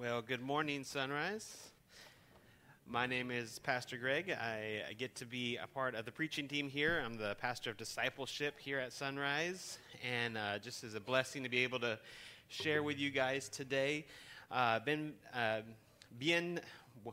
Well, good morning, Sunrise. My name is Pastor Greg. I, get to be a part of the preaching team here. I'm the pastor of discipleship here at Sunrise, and uh, just as a blessing to be able to share with you guys today. Uh, ben, uh, bien,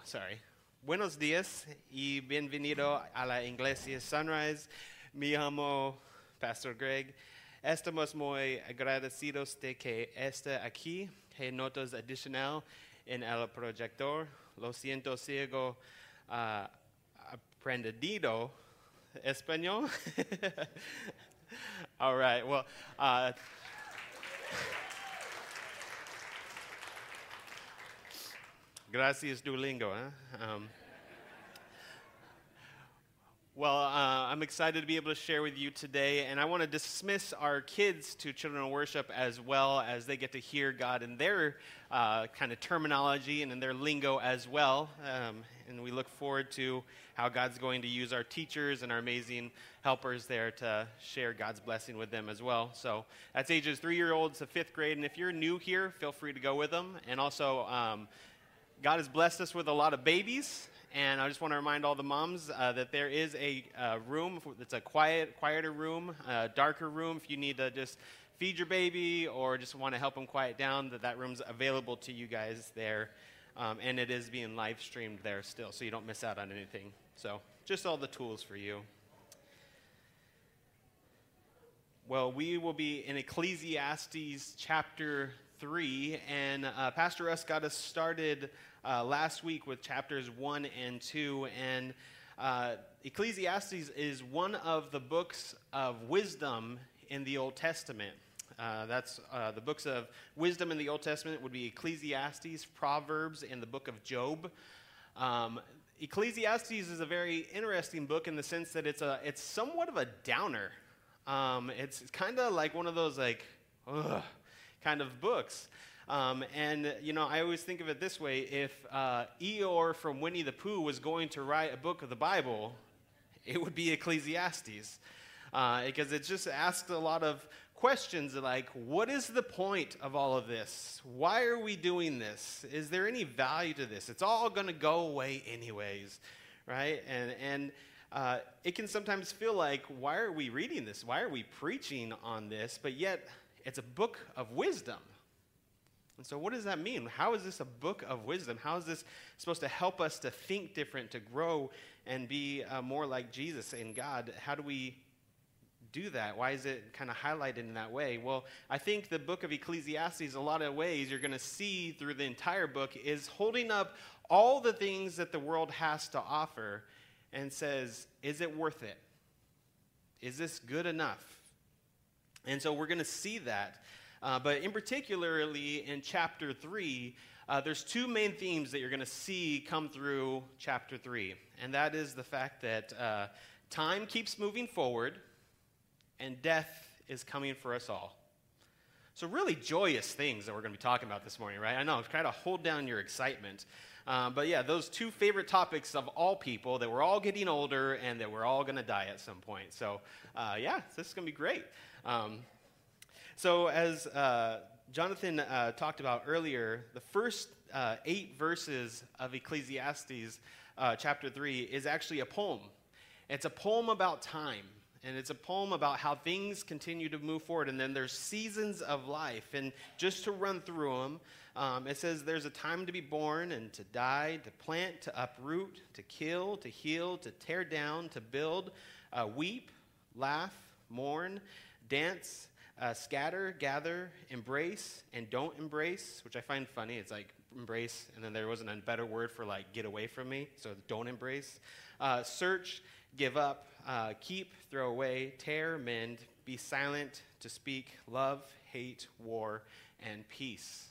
sorry, buenos días y bienvenido a la Iglesia Sunrise. Me llamo Pastor Greg. Estamos muy agradecidos de que esté aquí hay notas adicional en el proyector. Lo siento, ciego uh, aprendido español. All right. Well, uh, gracias, Duolingo. Huh? Um, well, uh, I'm excited to be able to share with you today, and I want to dismiss our kids to children of worship as well as they get to hear God in their uh, kind of terminology and in their lingo as well. Um, and we look forward to how God's going to use our teachers and our amazing helpers there to share God's blessing with them as well. So that's ages three year olds to fifth grade, and if you're new here, feel free to go with them. And also, um, God has blessed us with a lot of babies, and I just want to remind all the moms uh, that there is a uh, room that's a quiet, quieter room, a darker room. If you need to just feed your baby or just want to help them quiet down, that that room's available to you guys there. Um, and it is being live streamed there still, so you don't miss out on anything. So, just all the tools for you. Well, we will be in Ecclesiastes chapter 3, and uh, Pastor Russ got us started uh, last week with chapters 1 and 2. And uh, Ecclesiastes is one of the books of wisdom in the Old Testament. Uh, that's uh, the books of wisdom in the Old Testament would be Ecclesiastes, Proverbs, and the book of Job. Um, Ecclesiastes is a very interesting book in the sense that it's a it's somewhat of a downer. Um, it's kind of like one of those like ugh, kind of books. Um, and, you know, I always think of it this way if uh, Eeyore from Winnie the Pooh was going to write a book of the Bible, it would be Ecclesiastes. Uh, because it just asks a lot of questions like, what is the point of all of this? Why are we doing this? Is there any value to this? It's all going to go away anyways, right? And, and uh, it can sometimes feel like, why are we reading this? Why are we preaching on this? But yet, it's a book of wisdom. And so, what does that mean? How is this a book of wisdom? How is this supposed to help us to think different, to grow, and be uh, more like Jesus and God? How do we do that? Why is it kind of highlighted in that way? Well, I think the book of Ecclesiastes, a lot of ways you're going to see through the entire book, is holding up all the things that the world has to offer and says, is it worth it? Is this good enough? And so we're going to see that. Uh, but in particularly in chapter 3, uh, there's two main themes that you're going to see come through chapter 3. And that is the fact that uh, time keeps moving forward and death is coming for us all. So, really joyous things that we're going to be talking about this morning, right? I know, try to hold down your excitement. Um, but yeah, those two favorite topics of all people that we're all getting older and that we're all going to die at some point. So, uh, yeah, this is going to be great. Um, so, as uh, Jonathan uh, talked about earlier, the first uh, eight verses of Ecclesiastes uh, chapter 3 is actually a poem. It's a poem about time, and it's a poem about how things continue to move forward, and then there's seasons of life. And just to run through them, um, it says there's a time to be born and to die, to plant, to uproot, to kill, to heal, to tear down, to build, uh, weep, laugh, mourn, dance, uh, scatter, gather, embrace, and don't embrace, which I find funny. It's like embrace, and then there wasn't a better word for like get away from me, so don't embrace. Uh, search, give up, uh, keep, throw away, tear, mend, be silent, to speak, love, hate, war, and peace.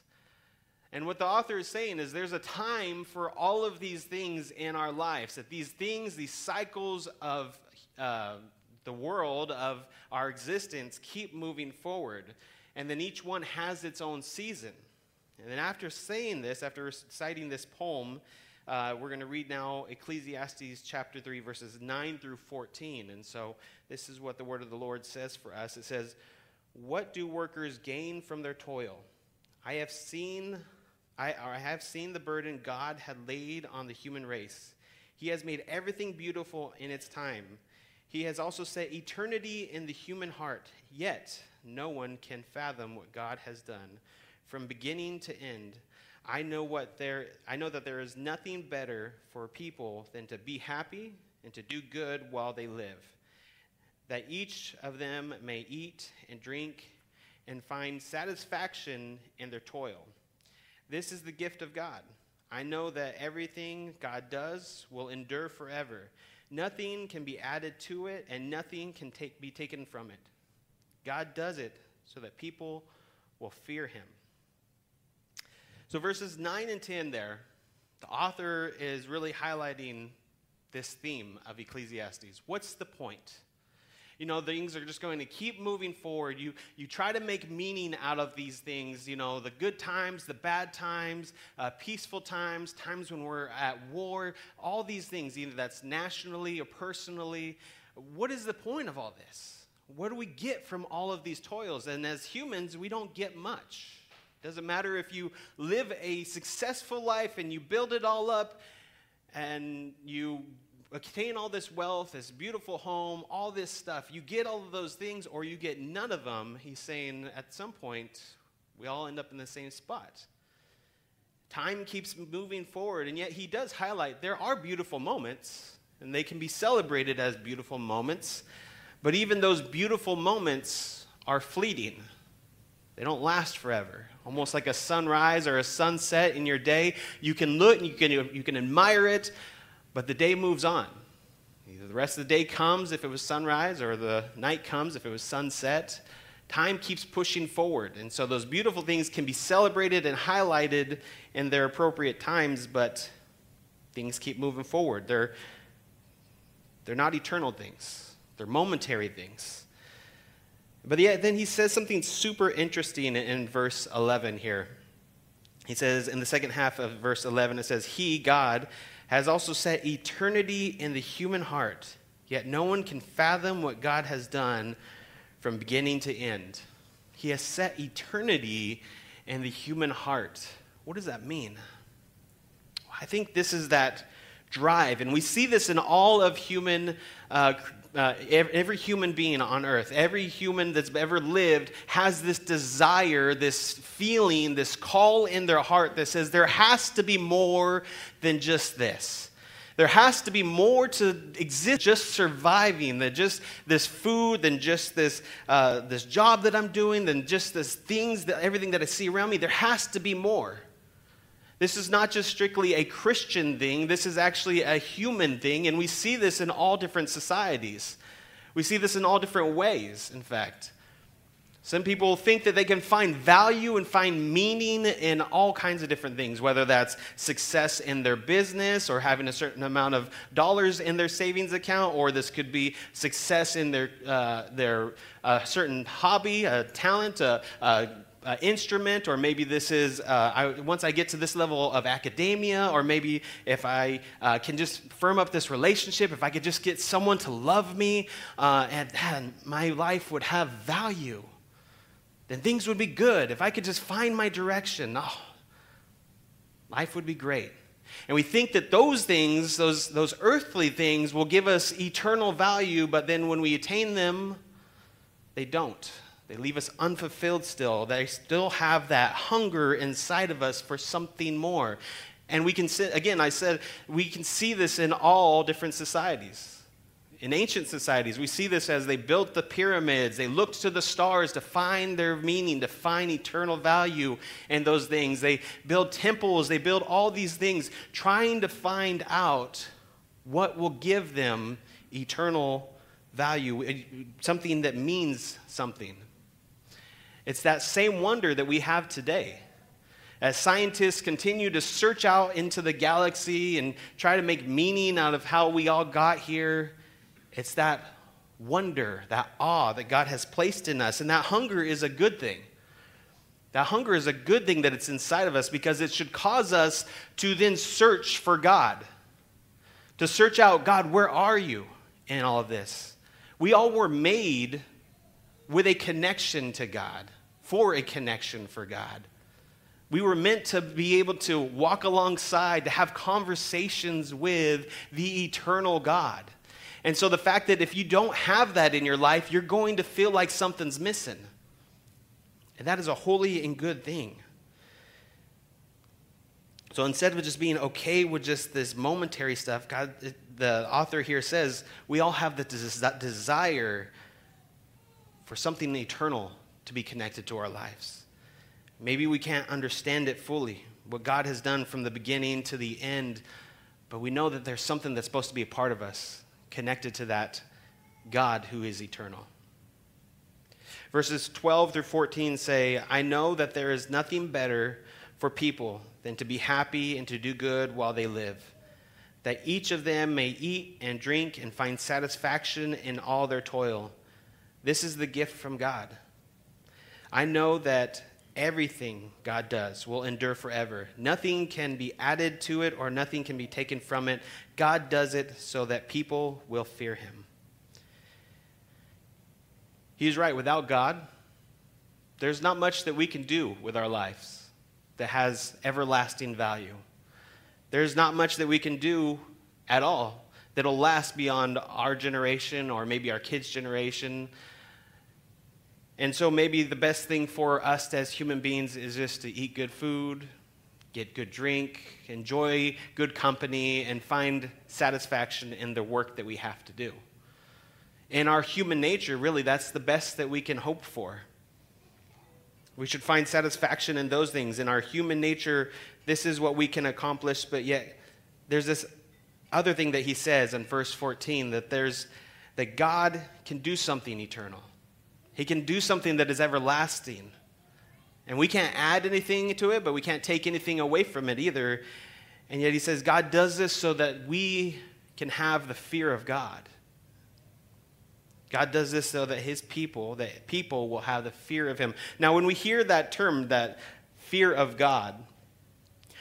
And what the author is saying is there's a time for all of these things in our lives, that these things, these cycles of uh, the world of our existence keep moving forward. And then each one has its own season. And then after saying this, after reciting this poem, uh, we're going to read now Ecclesiastes chapter 3, verses 9 through 14. And so this is what the word of the Lord says for us. It says, What do workers gain from their toil? I have seen I, I have seen the burden God had laid on the human race. He has made everything beautiful in its time. He has also set eternity in the human heart, yet no one can fathom what God has done from beginning to end. I know what there I know that there is nothing better for people than to be happy and to do good while they live. That each of them may eat and drink and find satisfaction in their toil. This is the gift of God. I know that everything God does will endure forever. Nothing can be added to it, and nothing can take, be taken from it. God does it so that people will fear him. So, verses 9 and 10 there, the author is really highlighting this theme of Ecclesiastes. What's the point? You know things are just going to keep moving forward. You you try to make meaning out of these things you know the good times the bad times uh, peaceful times times when we're at war all these things either that's nationally or personally. What is the point of all this? What do we get from all of these toils? And as humans we don't get much. It doesn't matter if you live a successful life and you build it all up and you attain all this wealth, this beautiful home, all this stuff. You get all of those things or you get none of them. He's saying at some point, we all end up in the same spot. Time keeps moving forward, and yet he does highlight there are beautiful moments, and they can be celebrated as beautiful moments. But even those beautiful moments are fleeting. They don't last forever. Almost like a sunrise or a sunset in your day. You can look, and you can, you can admire it, but the day moves on. Either the rest of the day comes if it was sunrise, or the night comes if it was sunset. Time keeps pushing forward. And so those beautiful things can be celebrated and highlighted in their appropriate times, but things keep moving forward. They're, they're not eternal things, they're momentary things. But yeah, then he says something super interesting in verse 11 here. He says in the second half of verse 11, it says, He, God, has also set eternity in the human heart, yet no one can fathom what God has done from beginning to end. He has set eternity in the human heart. What does that mean? I think this is that drive, and we see this in all of human uh, uh, every human being on earth, every human that's ever lived has this desire, this feeling, this call in their heart that says there has to be more than just this. There has to be more to exist just surviving than just this food, than just this, uh, this job that I'm doing, than just this things, that, everything that I see around me. There has to be more. This is not just strictly a Christian thing, this is actually a human thing, and we see this in all different societies. We see this in all different ways, in fact. Some people think that they can find value and find meaning in all kinds of different things, whether that's success in their business or having a certain amount of dollars in their savings account, or this could be success in their, uh, their uh, certain hobby, a talent, a, a uh, instrument, or maybe this is uh, I, once I get to this level of academia, or maybe if I uh, can just firm up this relationship, if I could just get someone to love me, uh, and, and my life would have value, then things would be good. If I could just find my direction, oh, life would be great. And we think that those things, those, those earthly things, will give us eternal value, but then when we attain them, they don't. They leave us unfulfilled still. They still have that hunger inside of us for something more. And we can see, again, I said, we can see this in all different societies. In ancient societies, we see this as they built the pyramids, they looked to the stars to find their meaning, to find eternal value in those things. They build temples, they build all these things, trying to find out what will give them eternal value, eh, something that means something. It's that same wonder that we have today. As scientists continue to search out into the galaxy and try to make meaning out of how we all got here, it's that wonder, that awe that God has placed in us. And that hunger is a good thing. That hunger is a good thing that it's inside of us because it should cause us to then search for God. To search out, God, where are you in all of this? We all were made with a connection to God, for a connection for God. We were meant to be able to walk alongside, to have conversations with the eternal God. And so the fact that if you don't have that in your life, you're going to feel like something's missing. And that is a holy and good thing. So instead of just being okay with just this momentary stuff, God, the author here says, we all have the des- desire for something eternal to be connected to our lives. Maybe we can't understand it fully, what God has done from the beginning to the end, but we know that there's something that's supposed to be a part of us, connected to that God who is eternal. Verses 12 through 14 say, I know that there is nothing better for people than to be happy and to do good while they live, that each of them may eat and drink and find satisfaction in all their toil. This is the gift from God. I know that everything God does will endure forever. Nothing can be added to it or nothing can be taken from it. God does it so that people will fear him. He's right. Without God, there's not much that we can do with our lives that has everlasting value. There's not much that we can do at all that'll last beyond our generation or maybe our kids' generation. And so maybe the best thing for us as human beings is just to eat good food, get good drink, enjoy good company, and find satisfaction in the work that we have to do. In our human nature, really, that's the best that we can hope for. We should find satisfaction in those things. In our human nature, this is what we can accomplish, but yet there's this other thing that he says in verse 14 that there's that God can do something eternal. He can do something that is everlasting. And we can't add anything to it, but we can't take anything away from it either. And yet he says God does this so that we can have the fear of God. God does this so that his people, that people will have the fear of him. Now, when we hear that term, that fear of God,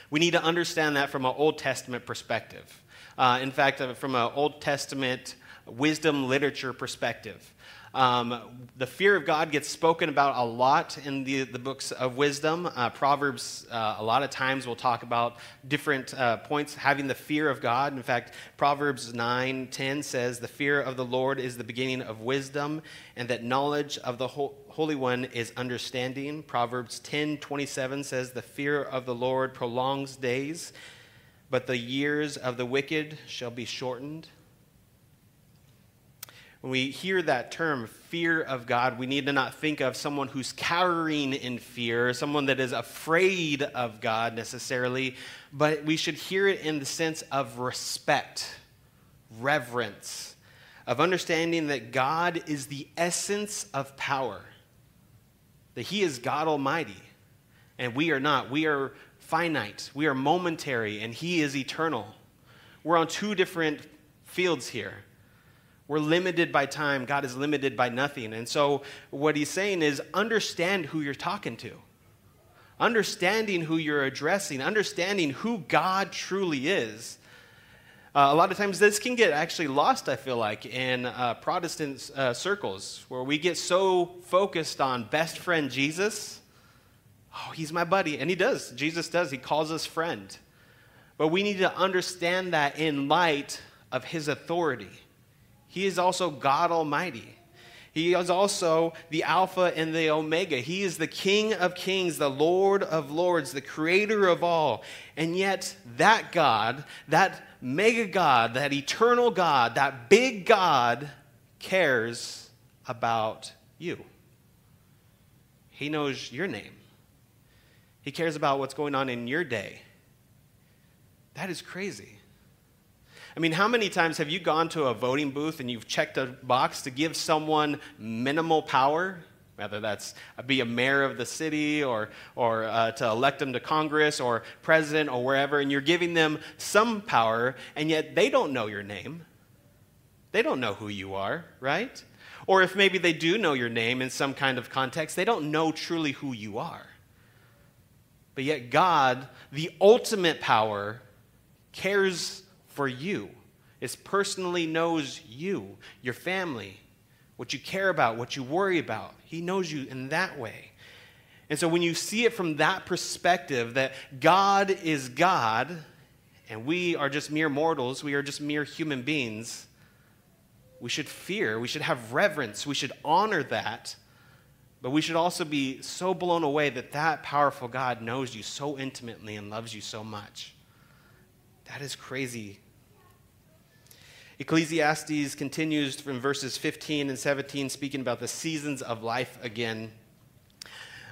we need to understand that from an Old Testament perspective. Uh, in fact, uh, from an Old Testament wisdom literature perspective. Um, the fear of God gets spoken about a lot in the, the books of wisdom. Uh, Proverbs, uh, a lot of times, will talk about different uh, points having the fear of God. In fact, Proverbs 9 10 says, The fear of the Lord is the beginning of wisdom, and that knowledge of the Holy One is understanding. Proverbs 10 27 says, The fear of the Lord prolongs days, but the years of the wicked shall be shortened when we hear that term, fear of God, we need to not think of someone who's cowering in fear, someone that is afraid of God necessarily, but we should hear it in the sense of respect, reverence, of understanding that God is the essence of power, that He is God Almighty, and we are not. We are finite, we are momentary, and He is eternal. We're on two different fields here. We're limited by time. God is limited by nothing. And so, what he's saying is understand who you're talking to, understanding who you're addressing, understanding who God truly is. Uh, a lot of times, this can get actually lost, I feel like, in uh, Protestant uh, circles where we get so focused on best friend Jesus. Oh, he's my buddy. And he does. Jesus does. He calls us friend. But we need to understand that in light of his authority he is also God Almighty. He is also the Alpha and the Omega. He is the King of kings, the Lord of lords, the creator of all. And yet, that God, that mega God, that eternal God, that big God cares about you. He knows your name, He cares about what's going on in your day. That is crazy. I mean, how many times have you gone to a voting booth and you've checked a box to give someone minimal power? Whether that's be a mayor of the city or, or uh, to elect them to Congress or president or wherever, and you're giving them some power, and yet they don't know your name. They don't know who you are, right? Or if maybe they do know your name in some kind of context, they don't know truly who you are. But yet, God, the ultimate power, cares for you. It personally knows you, your family, what you care about, what you worry about. He knows you in that way. And so when you see it from that perspective, that God is God and we are just mere mortals, we are just mere human beings, we should fear, we should have reverence, we should honor that. But we should also be so blown away that that powerful God knows you so intimately and loves you so much. That is crazy. Ecclesiastes continues from verses 15 and 17, speaking about the seasons of life again.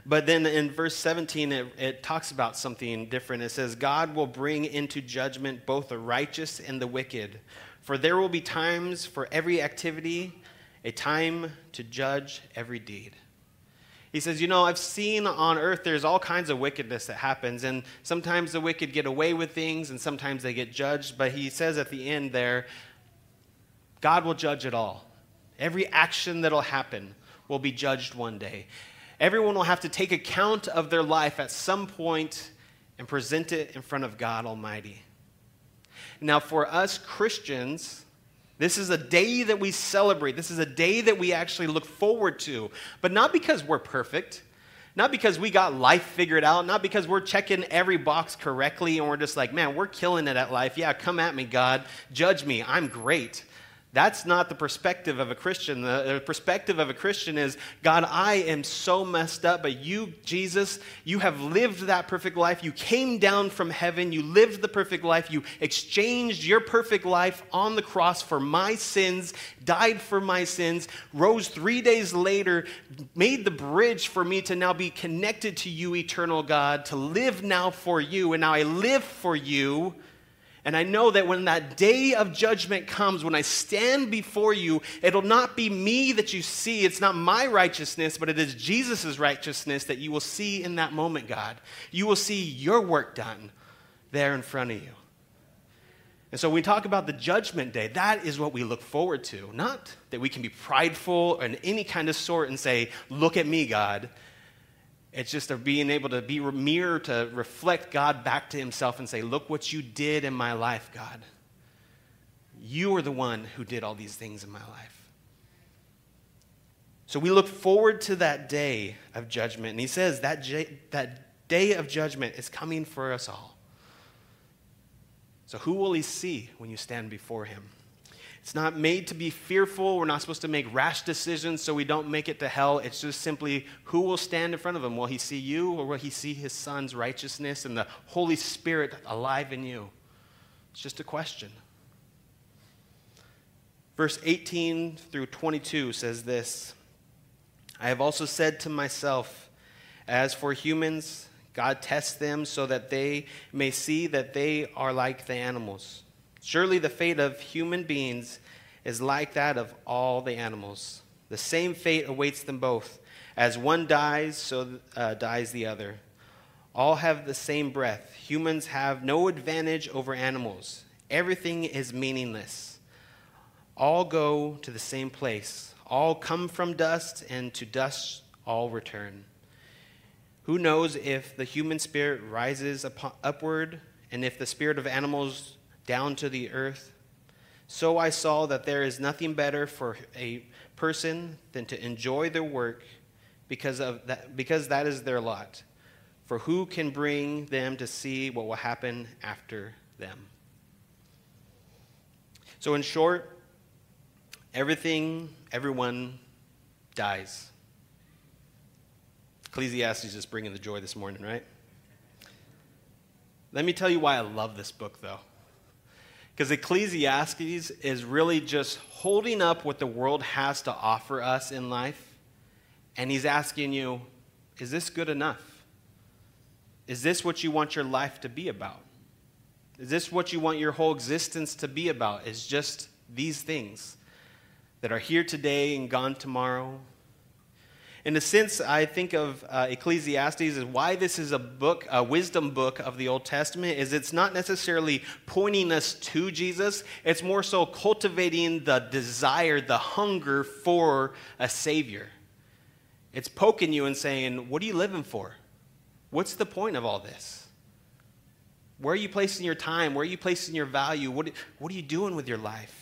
But then in verse 17, it, it, talks about something different. It says, God will bring into judgment both the righteous and the wicked. For there will be times for every activity, a time to judge every deed. He says, You know, I've seen on earth there's all kinds of wickedness that happens, and sometimes the wicked get away with things, and sometimes they get judged. But he says at the end there, God will judge it all. Every action that'll happen will be judged one day. Everyone will have to take account of their life at some point and present it in front of God Almighty. Now, for us Christians, this is a day that we celebrate. This is a day that we actually look forward to. But not because we're perfect, not because we got life figured out, not because we're checking every box correctly and we're just like, man, we're killing it at life. Yeah, come at me, God. Judge me. I'm great. That's not the perspective of a Christian. The, perspective of a Christian is God, I am so messed up, but you, Jesus, you have lived that perfect life. You came down from heaven. You lived the perfect life. You exchanged your perfect life on the cross for my sins, died for my sins, rose three days later, made the bridge for me to now be connected to you, eternal God, to live now for you. And now I live for you and I know that when that day of judgment comes, when I stand before you, it'll not be me that you see. It's not my righteousness, but it is Jesus' righteousness that you will see in that moment, God. You will see your work done there in front of you. And so we talk about the judgment day, that is what we look forward to. Not that we can be prideful in any kind of sort and say, Look at me, God. It's just of being able to be a mirror to reflect God back to himself and say, Look what you did in my life, God. You are the one who did all these things in my life. So we look forward to that day of judgment. And he says that, j- that day of judgment is coming for us all. So who will he see when you stand before him? It's not made to be fearful. We're not supposed to make rash decisions so we don't make it to hell. It's just simply who will stand in front of him? Will he see you or will he see his son's righteousness and the Holy Spirit alive in you? It's just a question. Verse 18 through 22 says this I have also said to myself, as for humans, God tests them so that they may see that they are like the animals. Surely the fate of human beings is like that of all the animals. The same fate awaits them both. As one dies, so uh, dies the other. All have the same breath. Humans have no advantage over animals. Everything is meaningless. All go to the same place. All come from dust, and to dust all return. Who knows if the human spirit rises upon, upward, and if the spirit of animals down to the earth. So I saw that there is nothing better for a person than to enjoy their work because, of that, because that is their lot. For who can bring them to see what will happen after them? So, in short, everything, everyone dies. Ecclesiastes is bringing the joy this morning, right? Let me tell you why I love this book, though. Because Ecclesiastes is really just holding up what the world has to offer us in life. And he's asking you, is this good enough? Is this what you want your life to be about? Is this what you want your whole existence to be about? Is just these things that are here today and gone tomorrow? In a sense, I think of uh, Ecclesiastes as why this is a book, a wisdom book of the Old Testament, is it's not necessarily pointing us to Jesus. It's more so cultivating the desire, the hunger for a Savior. It's poking you and saying, What are you living for? What's the point of all this? Where are you placing your time? Where are you placing your value? What, what are you doing with your life?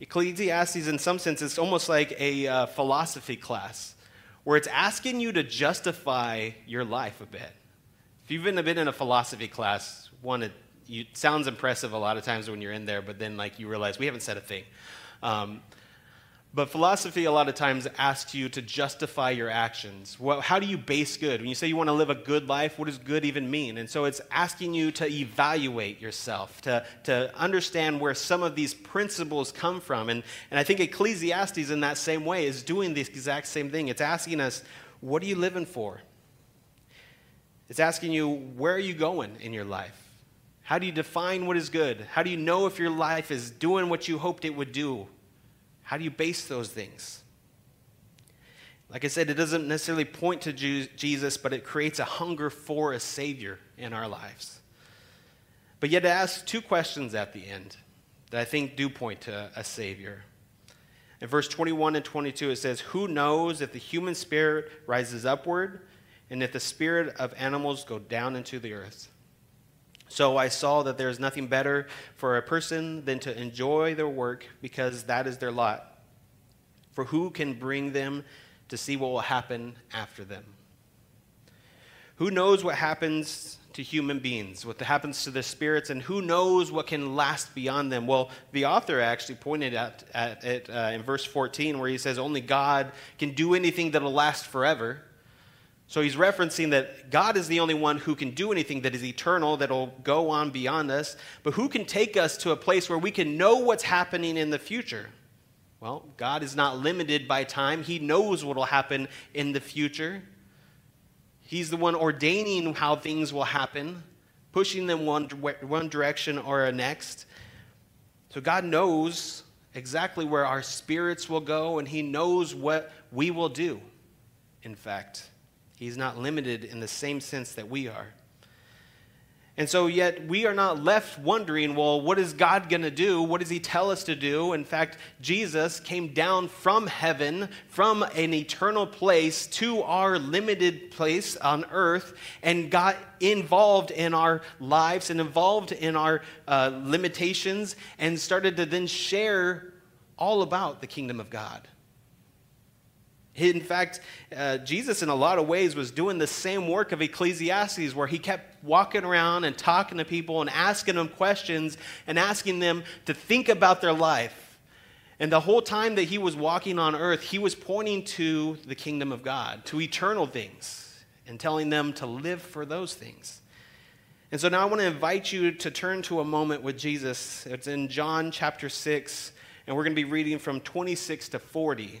Ecclesiastes, in some sense, is almost like a uh, philosophy class where it's asking you to justify your life a bit. If you've been, in a philosophy class, one, it, it sounds impressive a lot of times when you're in there, but then like you realize we haven't said a thing. Um, but philosophy, a lot of times, asks you to justify your actions. Well, how do you base good? When you say you want to live a good life, what does good even mean? And so it's asking you to evaluate yourself, to, to understand where some of these principles come from. And, and I think Ecclesiastes, in that same way, is doing the exact same thing. It's asking us, what are you living for? It's asking you, where are you going in your life? How do you define what is good? How do you know if your life is doing what you hoped it would do? How do you base those things? Like I said, it doesn't necessarily point to Jesus, but it creates a hunger for a Savior in our lives. But yet, it asks two questions at the end that I think do point to a Savior. In verse 21 and 22, it says, Who knows if the human spirit rises upward and if the spirit of animals go down into the earth? So I saw that there is nothing better for a person than to enjoy their work because that is their lot. For who can bring them to see what will happen after them? Who knows what happens to human beings, what happens to their spirits, and who knows what can last beyond them? Well, the author actually pointed at, at it uh, in verse 14 where he says, Only God can do anything that'll last forever. So he's referencing that God is the only one who can do anything that is eternal, that'll go on beyond us, but who can take us to a place where we can know what's happening in the future? Well, God is not limited by time, He knows what will happen in the future. He's the one ordaining how things will happen, pushing them one, one direction or a next. So God knows exactly where our spirits will go, and He knows what we will do, in fact. He's not limited in the same sense that we are. And so, yet, we are not left wondering, well, what is God going to do? What does He tell us to do? In fact, Jesus came down from heaven, from an eternal place to our limited place on earth, and got involved in our lives and involved in our uh, limitations, and started to then share all about the kingdom of God. In fact, uh, Jesus, in a lot of ways, was doing the same work of Ecclesiastes, where he kept walking around and talking to people and asking them questions and asking them to think about their life. And the whole time that he was walking on earth, he was pointing to the kingdom of God, to eternal things, and telling them to live for those things. And so now I want to invite you to turn to a moment with Jesus. It's in John chapter 6, and we're going to be reading from 26 to 40.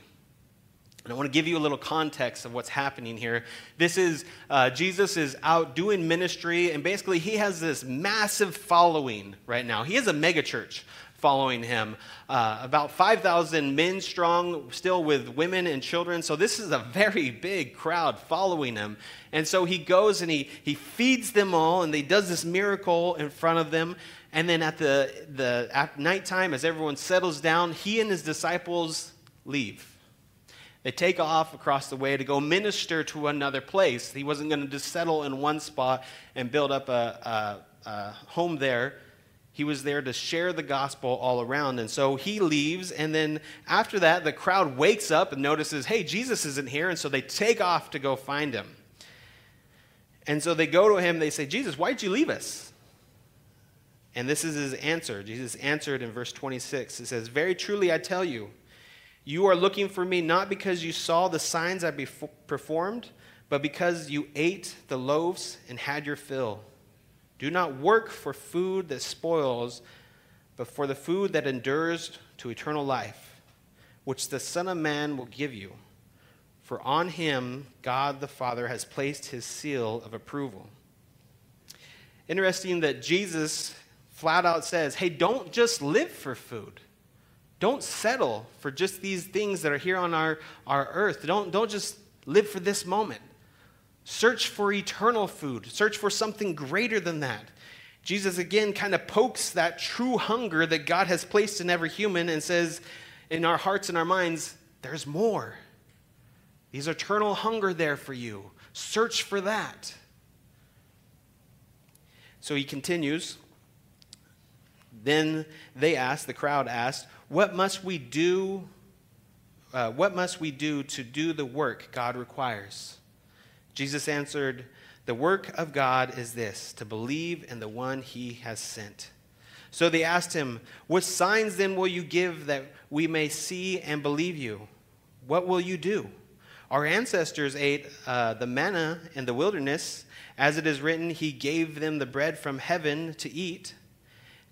And I want to give you a little context of what's happening here. This is uh, Jesus is out doing ministry, and basically he has this massive following right now. He has a megachurch following him, uh, about 5,000 men strong, still with women and children. So this is a very big crowd following him. And so he goes and he, he feeds them all, and he does this miracle in front of them. And then at the, the at nighttime, as everyone settles down, he and his disciples leave they take off across the way to go minister to another place. He wasn't going to just settle in one spot and build up a, a, a home there. He was there to share the gospel all around. And so he leaves. And then after that, the crowd wakes up and notices, hey, Jesus isn't here. And so they take off to go find him. And so they go to him. They say, Jesus, why'd you leave us? And this is his answer. Jesus answered in verse 26. It says, Very truly I tell you, you are looking for me not because you saw the signs I performed, but because you ate the loaves and had your fill. Do not work for food that spoils, but for the food that endures to eternal life, which the Son of Man will give you. For on him God the Father has placed his seal of approval. Interesting that Jesus flat out says, hey, don't just live for food. Don't settle for just these things that are here on our, our earth. Don't, don't just live for this moment. Search for eternal food, search for something greater than that. Jesus again kind of pokes that true hunger that God has placed in every human and says, in our hearts and our minds, there's more. There's eternal hunger there for you. Search for that. So he continues. Then they asked, the crowd asked, what must we do? uh, what must we do to do the work God requires? Jesus answered, The work of God is this, to believe in the one he has sent. So they asked him, What signs then will you give that we may see and believe you? What will you do? Our ancestors ate uh, the manna in the wilderness. As it is written, He gave them the bread from heaven to eat.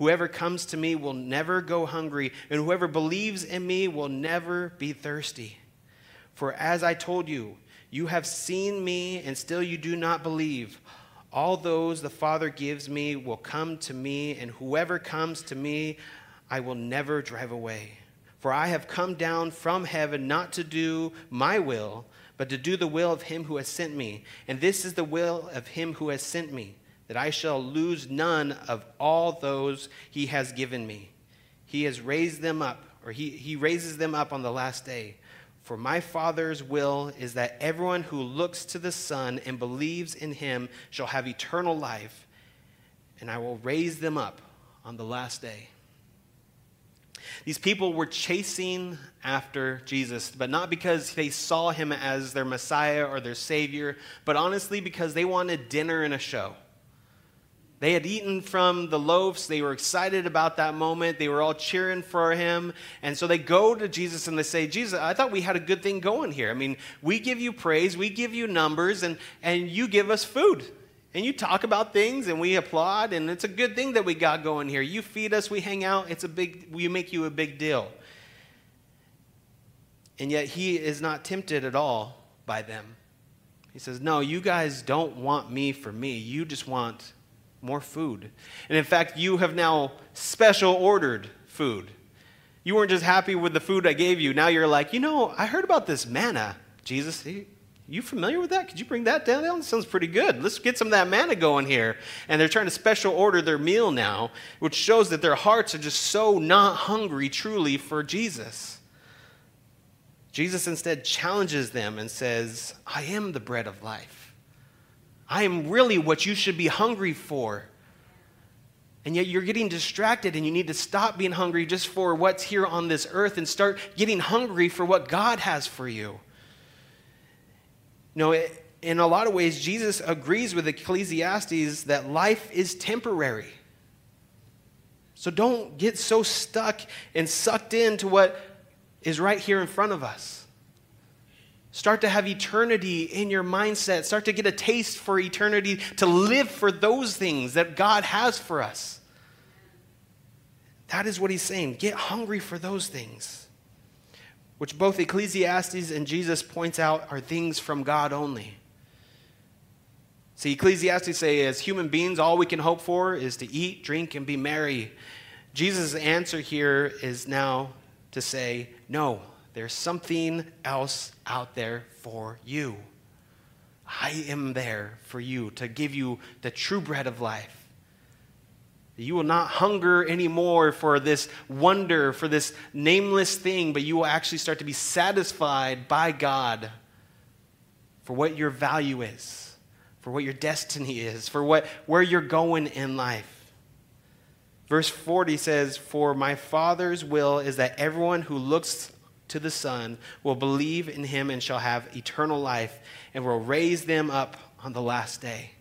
Whoever comes to me will never go hungry, and whoever believes in me will never be thirsty. For as I told you, you have seen me, and still you do not believe. All those the Father gives me will come to me, and whoever comes to me, I will never drive away. For I have come down from heaven not to do my will, but to do the will of him who has sent me. And this is the will of him who has sent me that I shall lose none of all those he has given me. He has raised them up, or he, he raises them up on the last day. For my Father's will is that everyone who looks to the Son and believes in him shall have eternal life, and I will raise them up on the last day. These people were chasing after Jesus, but not because they saw him as their Messiah or their Savior, but honestly because they wanted dinner and a show. They had eaten from the loaves. They were excited about that moment. They were all cheering for him. And so they go to Jesus and they say, Jesus, I thought we had a good thing going here. I mean, we give you praise, we give you numbers, and, and you give us food. And you talk about things and we applaud, and it's a good thing that we got going here. You feed us, we hang out, it's a big, we make you a big deal. And yet he is not tempted at all by them. He says, No, you guys don't want me for me. You just want more food. And in fact, you have now special ordered food. You weren't just happy with the food I gave you. Now you're like, you know, I heard about this manna. Jesus, you familiar with that? Could you bring that down? That sounds pretty good. Let's get some of that manna going here. And they're trying to special order their meal now, which shows that their hearts are just so not hungry truly for Jesus. Jesus instead challenges them and says, I am the bread of life. I am really what you should be hungry for. And yet you're getting distracted, and you need to stop being hungry just for what's here on this earth and start getting hungry for what God has for you. You know, in a lot of ways, Jesus agrees with Ecclesiastes that life is temporary. So don't get so stuck and sucked into what is right here in front of us. Start to have eternity in your mindset. Start to get a taste for eternity, to live for those things that God has for us. That is what he's saying. Get hungry for those things, which both Ecclesiastes and Jesus points out are things from God only. See, Ecclesiastes say, as human beings, all we can hope for is to eat, drink, and be merry. Jesus' answer here is now to say, no, there's something else out there for you. I am there for you to give you the true bread of life. You will not hunger anymore for this wonder, for this nameless thing, but you will actually start to be satisfied by God for what your value is, for what your destiny is, for what, where you're going in life. Verse 40 says, For my Father's will is that everyone who looks to the Son will believe in him and shall have eternal life and will raise them up on the last day.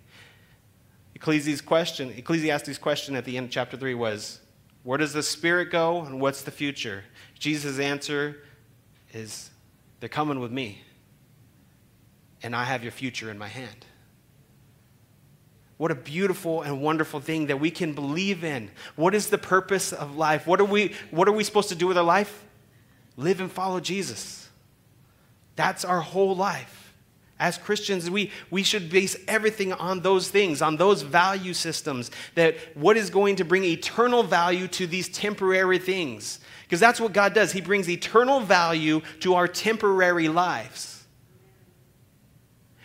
Ecclesiastes' question, Ecclesiastes' question at the end of chapter 3 was, Where does the Spirit go and what's the future? Jesus' answer is, They're coming with me, and I have your future in my hand. What a beautiful and wonderful thing that we can believe in. What is the purpose of life? What are we, what are we supposed to do with our life? Live and follow Jesus. That's our whole life. As Christians, we, we should base everything on those things, on those value systems, that what is going to bring eternal value to these temporary things. Because that's what God does. He brings eternal value to our temporary lives.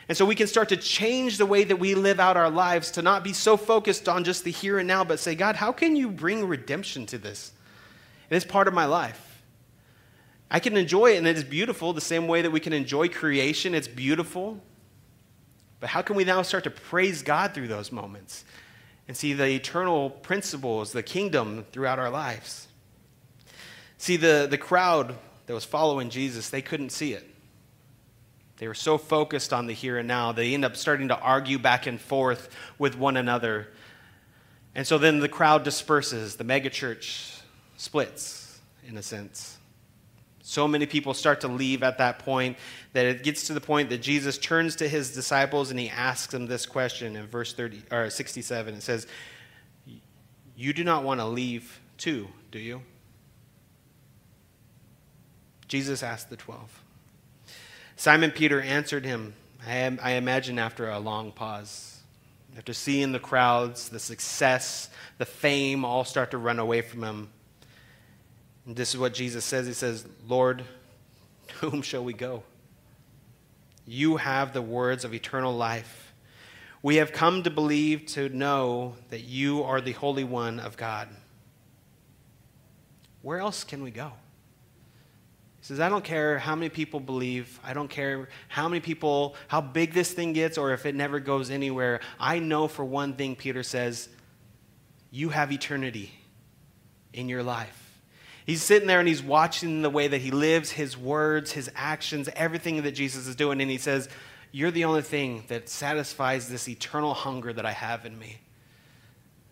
And so we can start to change the way that we live out our lives to not be so focused on just the here and now, but say, God, how can you bring redemption to this? It is part of my life. I can enjoy it and it is beautiful the same way that we can enjoy creation. It's beautiful. But how can we now start to praise God through those moments and see the eternal principles, the kingdom throughout our lives? See, the, the crowd that was following Jesus, they couldn't see it. They were so focused on the here and now, they end up starting to argue back and forth with one another. And so then the crowd disperses, the megachurch splits, in a sense. So many people start to leave at that point that it gets to the point that Jesus turns to his disciples and he asks them this question in verse 30 or 67. It says, "You do not want to leave too, do you?" Jesus asked the 12. Simon Peter answered him, I, I imagine after a long pause, after seeing the crowds, the success, the fame all start to run away from him. And this is what Jesus says He says, Lord, to whom shall we go? You have the words of eternal life. We have come to believe, to know that you are the Holy One of God. Where else can we go? He says, I don't care how many people believe. I don't care how many people, how big this thing gets, or if it never goes anywhere. I know for one thing, Peter says, you have eternity in your life. He's sitting there and he's watching the way that he lives, his words, his actions, everything that Jesus is doing. And he says, You're the only thing that satisfies this eternal hunger that I have in me.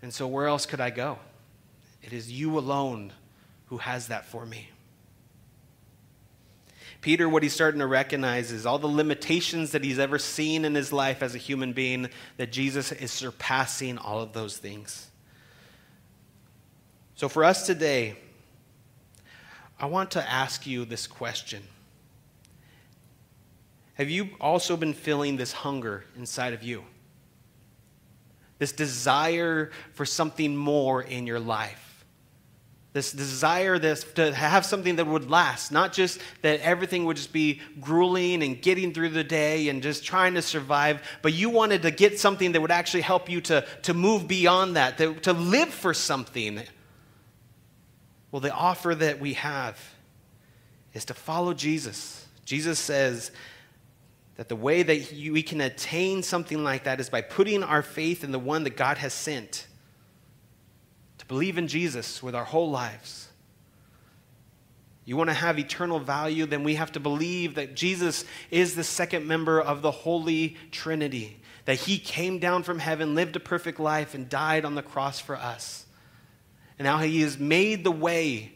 And so, where else could I go? It is you alone who has that for me. Peter, what he's starting to recognize is all the limitations that he's ever seen in his life as a human being, that Jesus is surpassing all of those things. So, for us today, I want to ask you this question Have you also been feeling this hunger inside of you? This desire for something more in your life? This desire this, to have something that would last, not just that everything would just be grueling and getting through the day and just trying to survive, but you wanted to get something that would actually help you to, to move beyond that, to, to live for something. Well, the offer that we have is to follow Jesus. Jesus says that the way that we can attain something like that is by putting our faith in the one that God has sent to believe in Jesus with our whole lives. You want to have eternal value, then we have to believe that Jesus is the second member of the Holy Trinity, that he came down from heaven, lived a perfect life, and died on the cross for us. And now he has made the way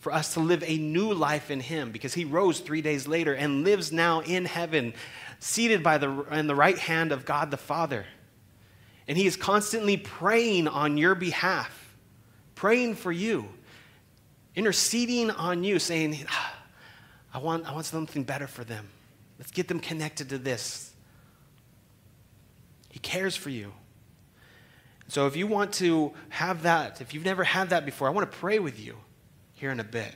for us to live a new life in him because he rose three days later and lives now in heaven, seated by the, in the right hand of God the Father. And he is constantly praying on your behalf praying for you, interceding on you, saying, ah, I, want, I want something better for them. Let's get them connected to this. He cares for you. So if you want to have that, if you've never had that before, I want to pray with you here in a bit.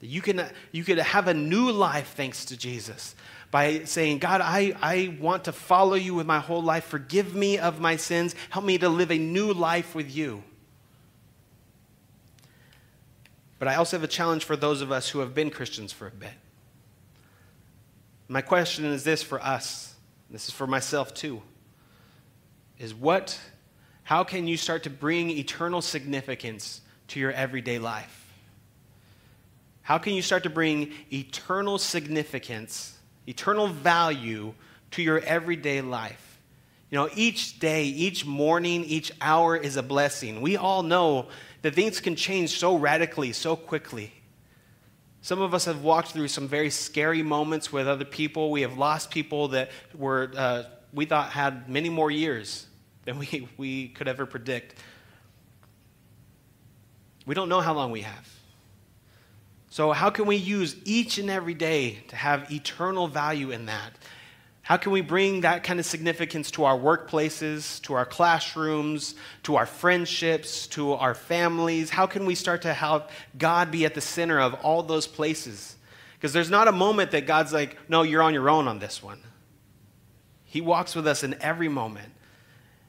That you can you could have a new life thanks to Jesus by saying, God, I, I want to follow you with my whole life. Forgive me of my sins. Help me to live a new life with you. But I also have a challenge for those of us who have been Christians for a bit. My question is this for us, this is for myself too, is what, how can you start to bring eternal significance to your everyday life? How can you start to bring eternal significance, eternal value to your everyday life? You know, each day, each morning, each hour is a blessing. We all know that things can change so radically, so quickly. Some of us have walked through some very scary moments with other people. We have lost people that were, uh, we thought had many more years than we, we could ever predict. We don't know how long we have. So, how can we use each and every day to have eternal value in that? How can we bring that kind of significance to our workplaces, to our classrooms, to our friendships, to our families? How can we start to have God be at the center of all those places? Because there's not a moment that God's like, no, you're on your own on this one. He walks with us in every moment.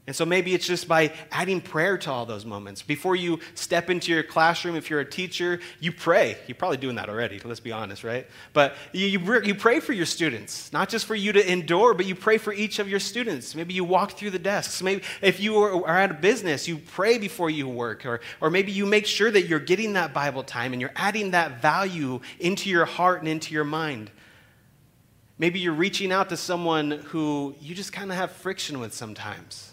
And so maybe it's just by adding prayer to all those moments. Before you step into your classroom, if you're a teacher, you pray. You're probably doing that already, let's be honest, right? But you, you, you, pray for your students, not just for you to endure, but you pray for each of your students. Maybe you walk through the desks. Maybe if you are, are at a business, you pray before you work. Or, or maybe you make sure that you're getting that Bible time and you're adding that value into your heart and into your mind. Maybe you're reaching out to someone who you just kind of have friction with sometimes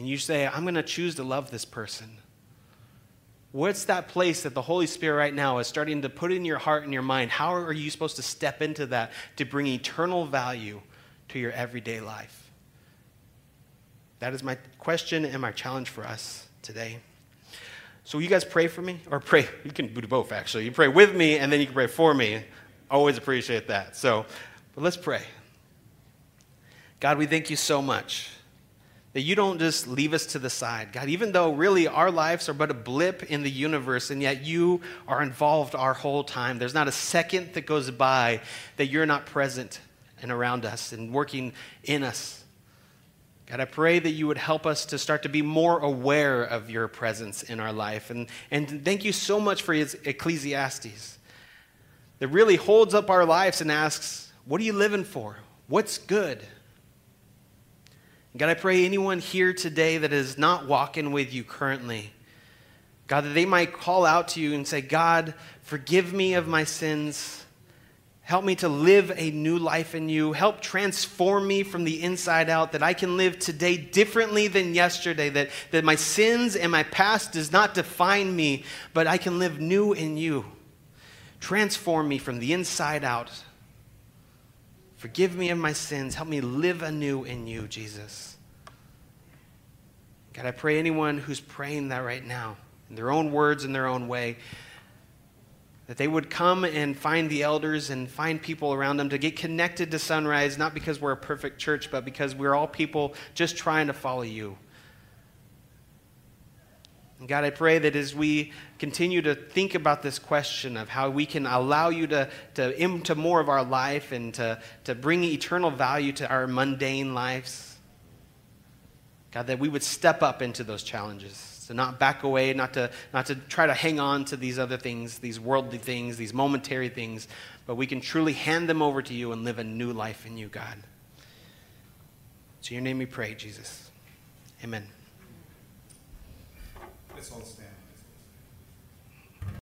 and you say, I'm going to choose to love this person, what's that place that the Holy Spirit right now is starting to put in your heart and your mind? How are you supposed to step into that to bring eternal value to your everyday life? That is my question and my challenge for us today. So, will you guys pray for me? Or pray, you can do both actually. You pray with me and then you can pray for me. Always appreciate that. So, but let's pray. God, we thank you so much that you don't just leave us to the side. God, even though really our lives are but a blip in the universe, and yet you are involved our whole time. There's not a second that goes by that you're not present and around us and working in us. God, I pray that you would help us to start to be more aware of your presence in our life. And, and thank you so much for his Ecclesiastes that really holds up our lives and asks, What are you living for? What's good? God, I pray anyone here today that is not walking with you currently, God, that they might call out to you and say, God, forgive me of my sins. Help me to live a new life in you. Help transform me from the inside out that I can live today differently than yesterday, that, that my sins and my past does not define me, but I can live new in you. Transform me from the inside out. Forgive me of my sins. Help me live anew in you, Jesus. God, I pray anyone who's praying that right now, in their own words, in their own way, that they would come and find the elders and find people around them to get connected to Sunrise, not because we're a perfect church, but because we're all people just trying to follow you. God, I pray that as we continue to think about this question of how we can allow you to, to into more of our life and to, to bring eternal value to our mundane lives, God, that we would step up into those challenges, to not back away, not to, not to try to hang on to these other things, these worldly things, these momentary things, but we can truly hand them over to you and live a new life in you, God. To your name we pray, Jesus. Amen. Stand.